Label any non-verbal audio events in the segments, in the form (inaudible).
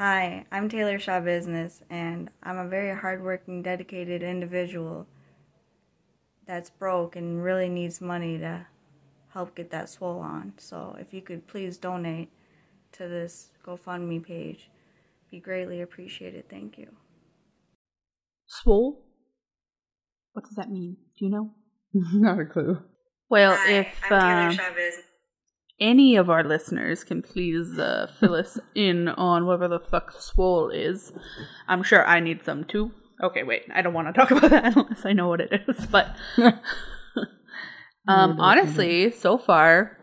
Hi, I'm Taylor Schabusiness, and I'm a very hardworking, dedicated individual that's broke and really needs money to help get that swole on. So if you could please donate to this GoFundMe page, be greatly appreciated. Thank you. Swole? What does that mean? Do you know? (laughs) Not a clue. Well, Hi, if I'm Taylor um, Schabusiness. Any of our listeners can please uh, fill us (laughs) in on whatever the fuck swole is, I'm sure I need some too. Okay, wait, I don't want to (laughs) talk about that unless I know what it is. But (laughs) um, honestly, so far,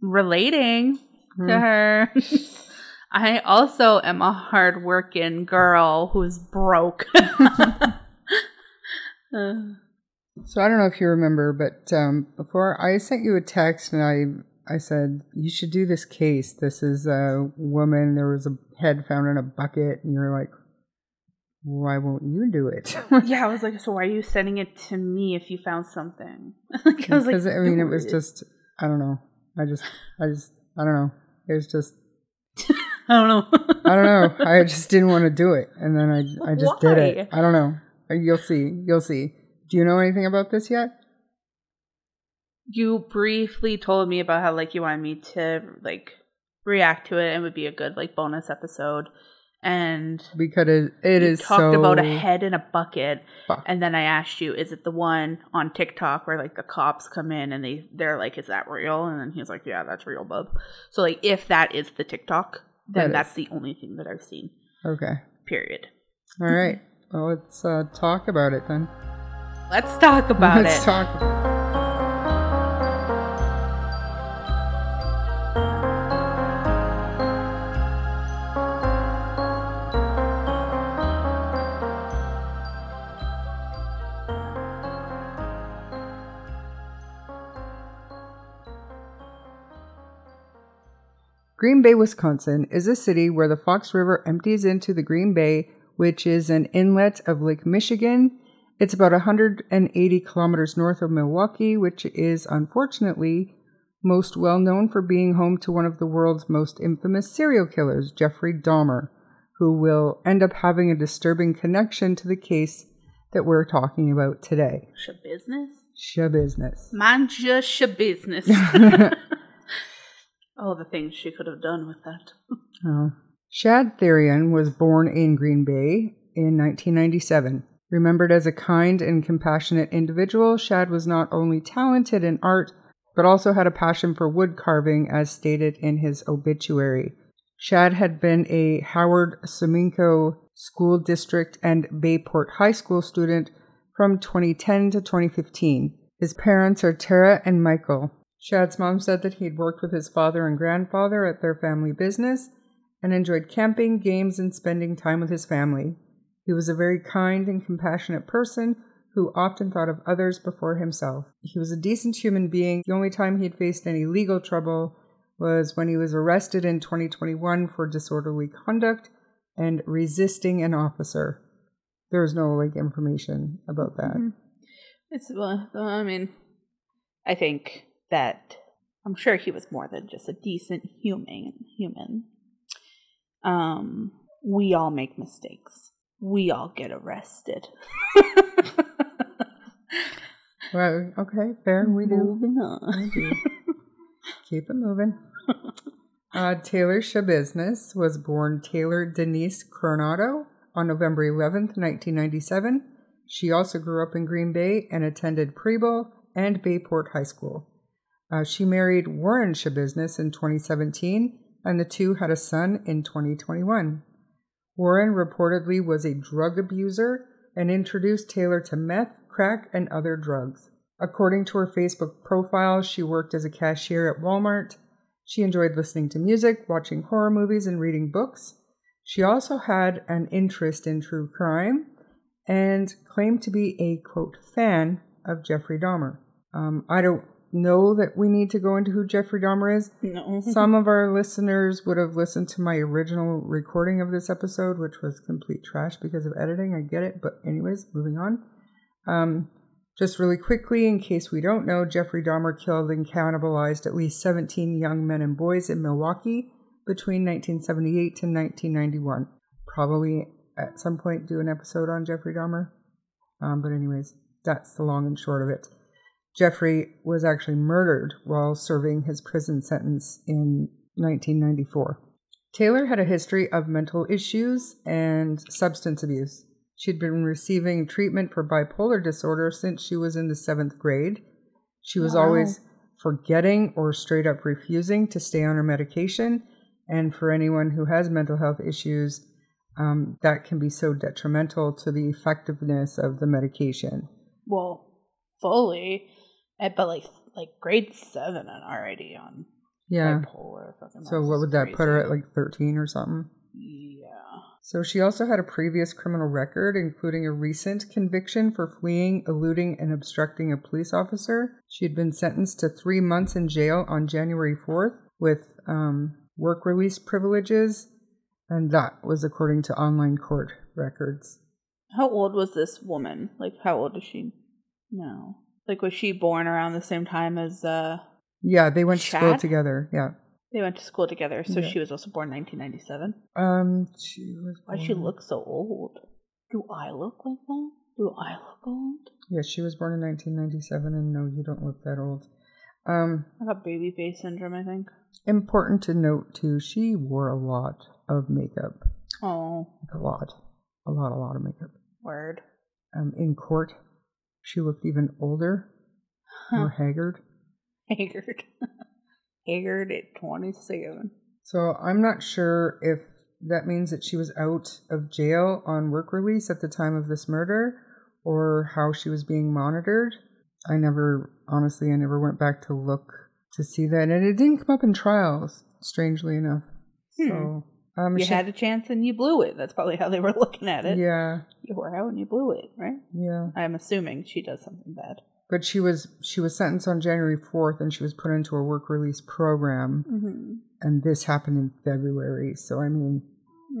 relating Hmm. to her, I also am a hardworking girl who's broke. Uh, So I don't know if you remember, but um, before I sent you a text and I I said you should do this case. This is a woman. There was a head found in a bucket, and you're like, why won't you do it? (laughs) yeah, I was like, so why are you sending it to me if you found something? (laughs) like, I was like, I mean, it was just I don't know. I just I just I don't know. It was just (laughs) I don't know. I don't know. I just didn't want to do it, and then I I just did it. I don't know. You'll see. You'll see. Do you know anything about this yet? You briefly told me about how like you wanted me to like react to it and would be a good like bonus episode, and Because it it is talked so about a head in a bucket, fucked. and then I asked you, is it the one on TikTok where like the cops come in and they they're like, is that real? And then he's like, yeah, that's real, bub. So like, if that is the TikTok, then That that's the only thing that I've seen. Okay. Period. All right. Well, let's uh, talk about it then. Let's talk about it. let's it. talk. Green Bay, Wisconsin is a city where the Fox River empties into the Green Bay, which is an inlet of Lake Michigan. It's about 180 kilometers north of Milwaukee, which is unfortunately most well known for being home to one of the world's most infamous serial killers, Jeffrey Dahmer, who will end up having a disturbing connection to the case that we're talking about today. Sh business? Sha business. Man, (laughs) (laughs) oh, the things she could have done with that. (laughs) Oh. Shad Thyrion was born in Green Bay in 1997. Remembered as a kind and compassionate individual, Shad was not only talented in art, but also had a passion for wood carving, as stated in his obituary. Shad had been a Howard-Suamico School District and Bayport High School student from 2010 to 2015. His parents are Tara and Michael. Shad's mom said that he'd worked with his father and grandfather at their family business and enjoyed camping, games, and spending time with his family. He was a very kind and compassionate person who often thought of others before himself. He was a decent human being. The only time he'd faced any legal trouble was when he was arrested in 2021 for disorderly conduct and resisting an officer. There's no like information about that. Mhm. It's well, I mean, I think that I'm sure he was more than just a decent human. Human. Um, we all make mistakes. We all get arrested. (laughs) Well, okay, fair. We do. Moving on. Do. Keep it moving. (laughs) Uh, Taylor Schabusiness was born Taylor Denise Coronado on November 11th, 1997. She also grew up in Green Bay and attended Preble and Bayport High School. Uh, she married Warren Schabusiness in 2017, and the two had a son in 2021. Warren reportedly was a drug abuser and introduced Taylor to meth, crack, and other drugs. According to her Facebook profile, she worked as a cashier at Walmart. She enjoyed listening to music, watching horror movies, and reading books. She also had an interest in true crime and claimed to be a quote fan of Jeffrey Dahmer. Um, I don't know that we need to go into who Jeffrey Dahmer is. No. (laughs) Some of our listeners would have listened to my original recording of this episode, which was complete trash because of editing. I get it. But, anyways, moving on. Um, just really quickly, in case we don't know, Jeffrey Dahmer killed and cannibalized at least 17 young men and boys in Milwaukee between 1978 to 1991. Probably at some point do an episode on Jeffrey Dahmer. Um, but, anyways, that's the long and short of it. Jeffrey was actually murdered while serving his prison sentence in 1994. Taylor had a history of mental issues and substance abuse. She'd been receiving treatment for bipolar disorder since she was in the seventh grade. She was Wow. always forgetting or straight up refusing to stay on her medication. And for anyone who has mental health issues, um, that can be so detrimental to the effectiveness of the medication. Well, fully, but like like grade seven and already on Yeah. bipolar. Fucking So what would that put her at, like 13 or something? Yeah. So she also had a previous criminal record, including a recent conviction for fleeing, eluding, and obstructing a police officer. She had been sentenced to three months in jail on January 4th with um, work release privileges, and that was according to online court records. How old was this woman? Like, how old is she now? Like, was she born around the same time as uh? Yeah, they went to school together. Yeah. They went to school together, so Yeah. she was also born 1997. Um, she was. Why she born- look so old? Do I look like that? Do I look old? Yeah, she was born in 1997, and no, you don't look that old. Um, I got baby face syndrome, I think. important to note too, she wore a lot of makeup. Oh, A lot, a lot, a lot of makeup. word. Um, in court, she looked even older, more haggard. Haggard. (laughs) Haggard at 27. So I'm not sure if that means that she was out of jail on work release at the time of this murder, or how she was being monitored. I never, honestly, I never went back to look to see that, and it didn't come up in trials. Strangely enough. So hmm. Um, You she- had a chance and you blew it. That's probably how they were (laughs) looking at it. yeah, You were out and you blew it, right? yeah. I'm assuming she does something bad. But she was she was sentenced on January fourth, and she was put into a work release program, Mm-hmm. and this happened in February. So I mean,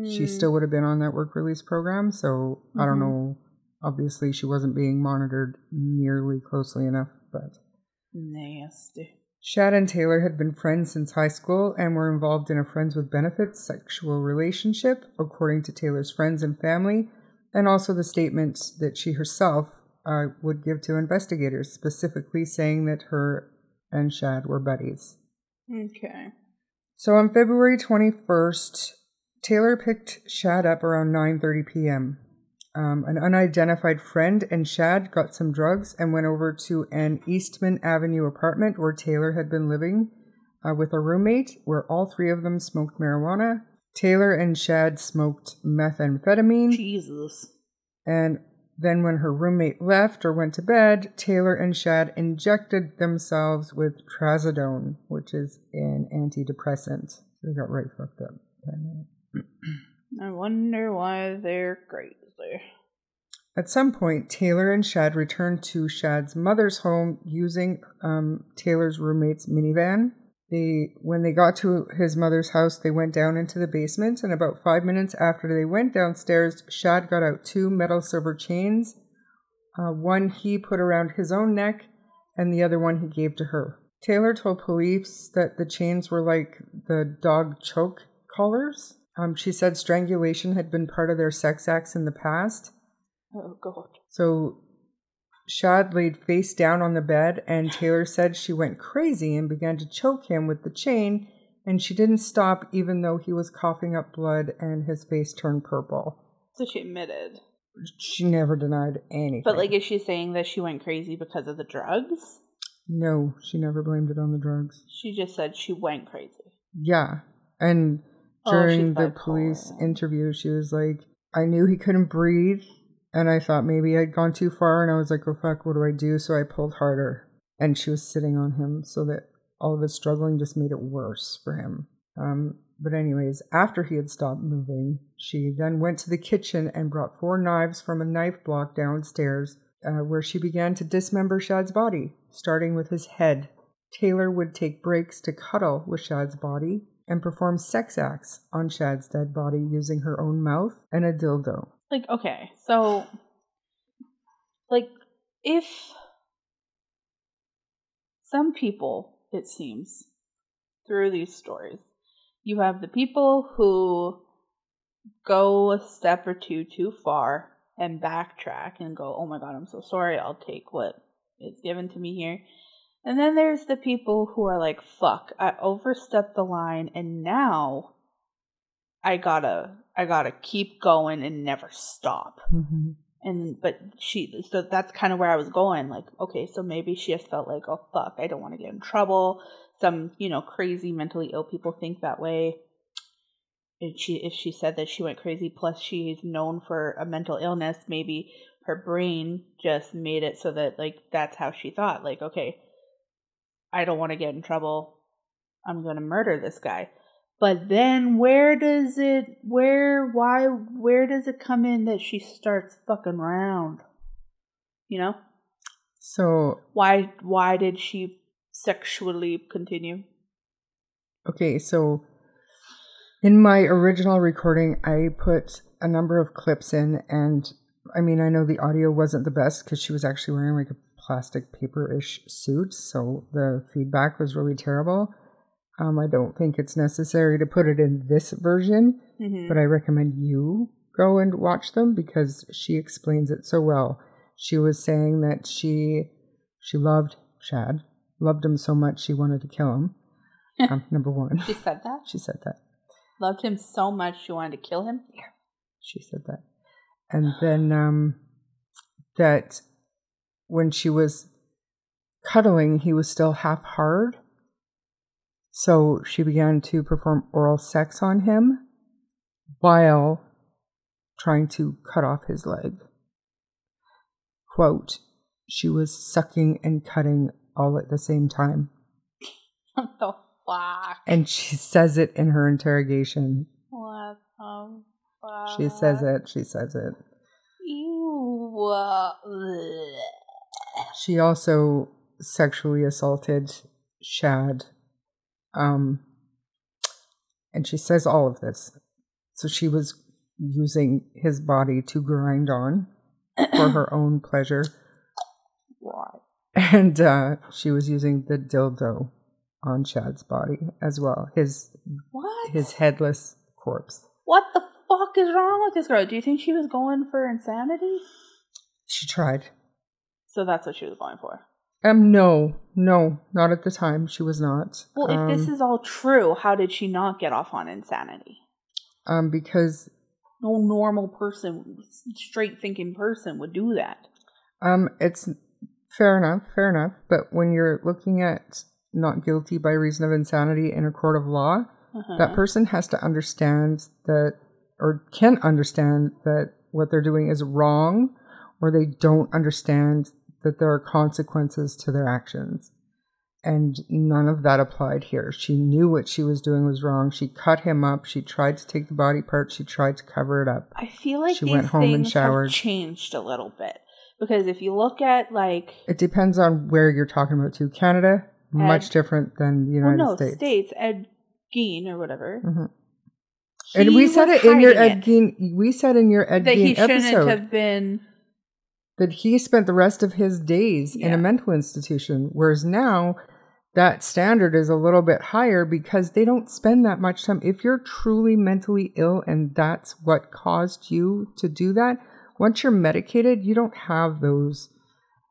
she still would have been on that work release program. So I don't Mhm. know. Obviously, she wasn't being monitored nearly closely enough. But nasty. Shad and Taylor had been friends since high school and were involved in a friends with benefits sexual relationship, according to Taylor's friends and family, and also the statements that she herself uh, would give to investigators, specifically saying that her and Shad were buddies. Okay. So on February 21st, Taylor picked Shad up around 9:30 p.m. Um, an unidentified friend and Shad got some drugs and went over to an Eastman Avenue apartment where Taylor had been living uh, with a roommate, where all three of them smoked marijuana. Taylor and Shad smoked methamphetamine, Jesus. and then when her roommate left or went to bed, Taylor and Shad injected themselves with trazodone, which is an antidepressant. So they got right fucked up. (clears throat) I wonder why they're At some point, Taylor and Shad returned to Shad's mother's home using um, Taylor's roommate's minivan. They, when they got to his mother's house, they went down into the basement, and about five minutes after they went downstairs, Shad got out two metal silver chains. Uh, one he put around his own neck, and the other one he gave to her. Taylor told police that the chains were like the dog choke collars. Um, she said strangulation had been part of their sex acts in the past. Oh, God. So Shad laid face down on the bed, and Taylor said she went crazy and began to choke him with the chain, and she didn't stop even though he was coughing up blood and his face turned purple. So she admitted. She never denied anything. But, like, is she saying that she went crazy because of the drugs? no, she never blamed it on the drugs. She just said she went crazy. Yeah. And during she's the police interview, she was like, I knew he couldn't breathe. And I thought maybe I'd gone too far. And I was like, oh, fuck, what do I do? So I pulled harder. And she was sitting on him so that all of his struggling just made it worse for him. Um, but, anyways, after he had stopped moving, she then went to the kitchen and brought four knives from a knife block downstairs, uh, where she began to dismember Shad's body, starting with his head. Taylor would take breaks to cuddle with Shad's body and perform sex acts on Shad's dead body using her own mouth and a dildo. Like, okay, so, like, if some people, it seems, through these stories, you have the people who go a step or two too far and backtrack and go, oh my god, I'm so sorry, I'll take what is given to me here. And then there's the people who are like, fuck, I overstepped the line and now I gotta I gotta keep going and never stop. Mm-hmm. And but she so that's kind of where I was going. Like, okay, so maybe she just felt like, oh fuck, I don't want to get in trouble. Some, you know, crazy mentally ill people think that way. If she if she said that she went crazy, plus she's known for a mental illness, maybe her brain just made it so that like that's how she thought. Like, okay, I don't want to get in trouble. I'm gonna murder this guy. But then where does it where why where does it come in that she starts fucking around? You know? So Why why did she sexually continue? Okay, so in my original recording, I put a number of clips in, and I mean, I know the audio wasn't the best because she was actually wearing like a plastic paper ish suit, so the feedback was really terrible. Um, I don't think it's necessary to put it in this version, Mm-hmm. but I recommend you go and watch them because she explains it so well. She was saying that she she loved Shad, loved him so much she wanted to kill him. (laughs) Um, number one, She said that? she said that. Loved him so much she wanted to kill him? Yeah, She said that. And then um, that when she was cuddling, he was still half hard. So she began to perform oral sex on him while trying to cut off his leg. Quote, she was sucking and cutting all at the same time. (laughs) What the fuck? And she says it in her interrogation. What the fuck? She says it. She says it. Ew. She also sexually assaulted Shad. Um, and she says all of this. So she was using his body to grind on for her (clears throat) own pleasure. What? And uh, she was using the dildo on Shad's body as well. His What? his headless corpse. What the fuck is wrong with this girl? Do you think she was going for insanity? She tried. So that's what she was going for. Um, no, no, not at the time. She was not. Well, if this Um, is all true, how did she not get off on insanity? um, because No normal person, straight thinking person would do that. Um, it's fair enough, fair enough. But when you're looking at not guilty by reason of insanity in a court of law, Uh-huh. that person has to understand that, or can understand that what they're doing is wrong, or they don't understand that there are consequences to their actions. And none of that applied here. She knew what she was doing was wrong. She cut him up. She tried to take the body parts. She tried to cover it up. I feel like She these went home and showered. have changed a little bit because if you look at like It depends on where you're talking about too. Canada, much different than the well, United no States. states, Ed Gein or whatever. Mhm. And we said it in your Ed Gein. We said in your Ed that he Gein shouldn't episode have been. That he spent the rest of his days in a mental institution, whereas now that standard is a little bit higher because they don't spend that much time. If you're truly mentally ill and that's what caused you to do that, once you're medicated, you don't have those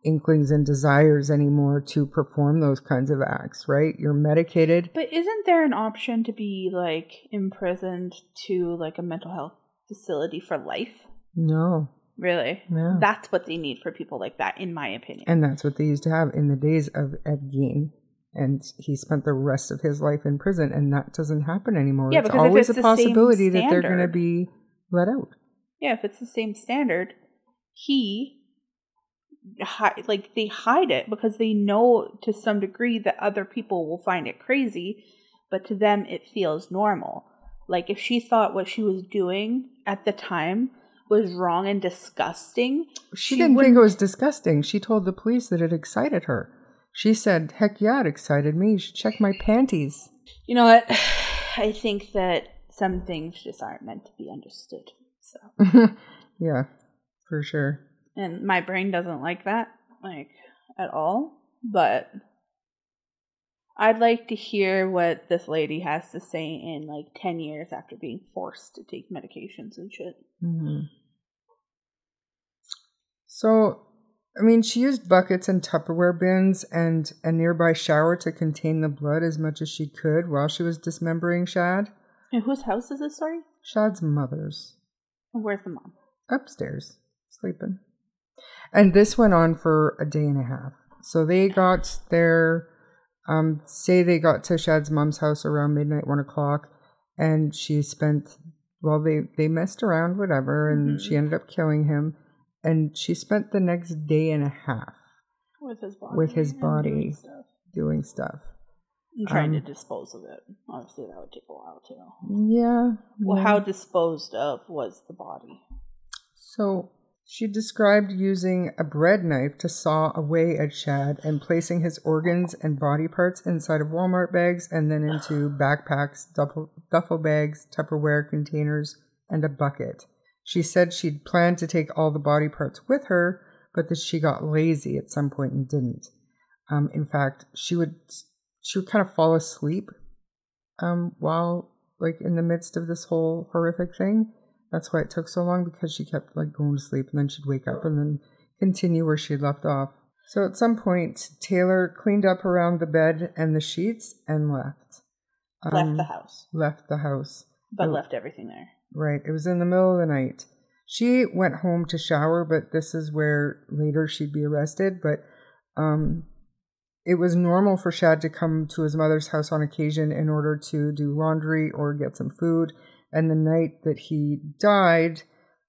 inklings and desires anymore to perform those kinds of acts, right? You're medicated. But isn't there an option to be like imprisoned to like a mental health facility for life? No. Really? No. That's what they need for people like that, in my opinion. And that's what they used to have in the days of Ed Gein. And he spent the rest of his life in prison, and that doesn't happen anymore. Yeah, it's because always it's a possibility that they're going to be let out. yeah, if it's the same standard, he hi- like they hide it because they know to some degree that other people will find it crazy, but to them it feels normal. Like if she thought what she was doing at the time was wrong and disgusting, She, didn't think it was disgusting. She told the police that it excited her. She said, "Heck yeah, it excited me. You should check my panties." You know what? (sighs) I think that some things just aren't meant to be understood. So, (laughs) yeah, for sure. and my brain doesn't like that, like at all. But I'd like to hear what this lady has to say in like 10 years after being forced to take medications and shit. hmm So, I mean, she used buckets and Tupperware bins and a nearby shower to contain the blood as much as she could while she was dismembering Shad. And whose house is this, sorry? Shad's mother's And where's the mom? upstairs sleeping. And this went on for a day and a half. So they got there. um, say they got to Shad's mom's house around midnight, one o'clock, and she spent, well, they, they messed around, whatever, and Mhm. she ended up killing him. And she spent the next day and a half With his body. With his body. doing stuff. doing stuff. And trying to Um, dispose of it. Obviously, that would take a while too. Yeah. Well, yeah. how disposed of was the body? So she described using a bread knife to saw away at Shad and placing his organs and body parts inside of Walmart bags and then into (sighs) backpacks, duffel, duffel bags, Tupperware containers, and a bucket. She said she'd planned to take all the body parts with her, but that she got lazy at some point and didn't. Um, in fact, she would she would kind of fall asleep um, while like in the midst of this whole horrific thing. That's why it took so long because she kept like going to sleep and then she'd wake up and then continue where she'd left off. So at some point, Taylor cleaned up around the bed and the sheets and left. left the Um, house, Left the house. but left everything there. Right. It was in the middle of the night. She went home to shower, but this is where later she'd be arrested. But um, it was normal for Shad to come to his mother's house on occasion in order to do laundry or get some food. And the night that he died,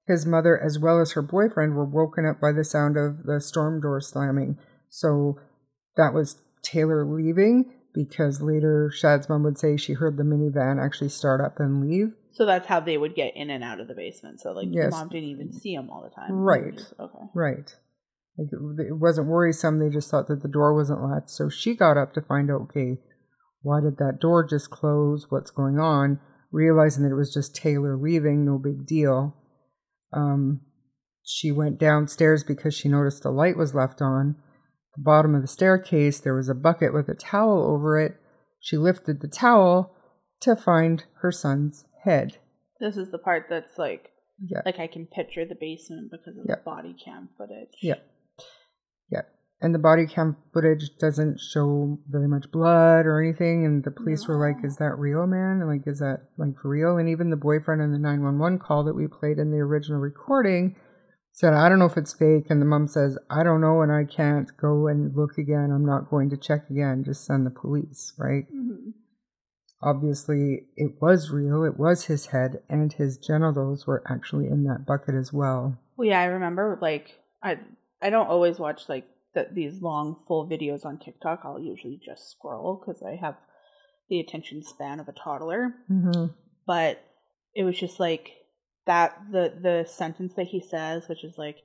his mother, as well as her boyfriend, were woken up by the sound of the storm door slamming. So that was Taylor leaving because later Shad's mom would say she heard the minivan actually start up and leave. So that's how they would get in and out of the basement. So like Yes. mom didn't even see them all the time. Right. Just- Okay. Right. Like it, it wasn't worrisome. They just thought that the door wasn't locked. So she got up to find out, okay, why did that door just close? What's going on? Realizing that it was just Taylor leaving, no big deal. Um, she went downstairs because she noticed the light was left on. The bottom of the staircase, there was a bucket with a towel over it. She lifted the towel to find her son's head. This is the part that's like Yeah. like I can picture the basement because of Yeah. the body cam footage. Yeah. Yeah. And the body cam footage doesn't show very much blood or anything. And the police were like, is that real, man? And like, is that like for real? And even the boyfriend in the 911 call that we played in the original recording said, I don't know if it's fake. And the mom says, I don't know. And I can't go and look again. I'm not going to check again. Just send the police, right? Mhm. Obviously, it was real. It was his head, and his genitals were actually in that bucket as well. Well, yeah, I remember like I I don't always watch like the, these long full videos on TikTok. I'll usually just scroll because I have the attention span of a toddler. Mm-hmm. But it was just like that the the sentence that he says, which is like,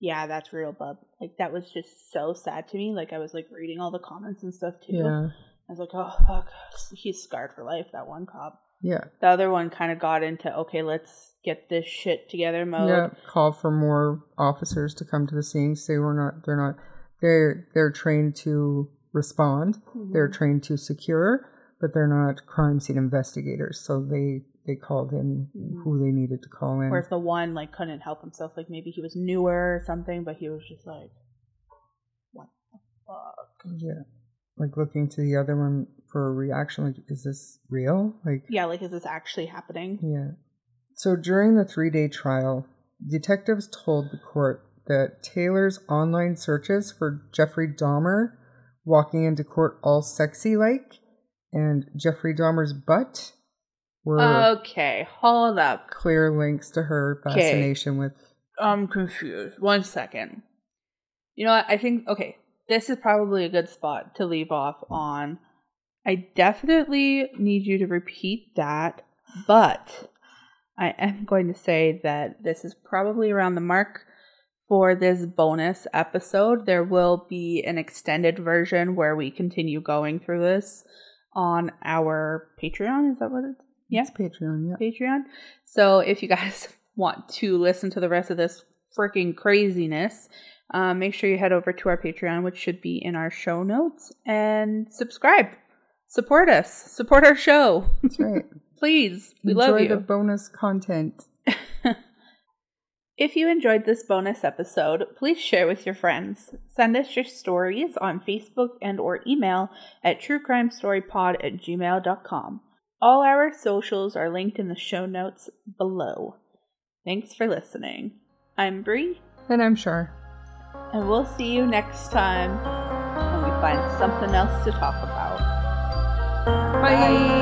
"Yeah, that's real, bub." Like that was just so sad to me. Like I was like reading all the comments and stuff too. Yeah. I was like, "Oh fuck, (laughs) he's scarred for life." That one cop. Yeah. The other one kind of got into okay, let's get this shit together mode. Yeah, call for more officers to come to the scene. Say we're not. They're not. They're they're trained to respond. They're Mhm. trained to secure, but they're not crime scene investigators. So they they called in who they needed to call in. Or if the one like couldn't help himself, like maybe he was newer or something, but he was just like, "What the fuck?" Yeah, like looking to the other one for a reaction. Like, is this real? Like, Yeah, like is this actually happening? Yeah. So during the three day trial, detectives told the court that Taylor's online searches for Jeffrey Dahmer walking into court all sexy like and Jeffrey Dahmer's butt were Okay, hold up. clear links to her Okay. fascination with. I'm confused. One second. You know what? I think okay. This is probably a good spot to leave off on. I definitely need you to repeat that, but I am (laughs) going to say that this is probably around the mark for this bonus episode. There will be an extended version where we continue going through this on our Patreon. Is that what it? Yeah. It's Patreon, yeah. Patreon. So if you guys (laughs) want to listen to the rest of this freaking craziness, um, make sure you head over to our Patreon, which should be in our show notes, and subscribe. support us. Support our show. That's right. (laughs) Please. We Enjoy love you. Enjoy the bonus content. (laughs) If you enjoyed this bonus episode, please share with your friends. Send us your stories on Facebook and or email at truecrimestorypod at gmail.com. All our socials are linked in the show notes below. Thanks for listening. I'm Bree, And I'm Shar. And we'll see you next time when we find something else to talk about. Bye. Bye.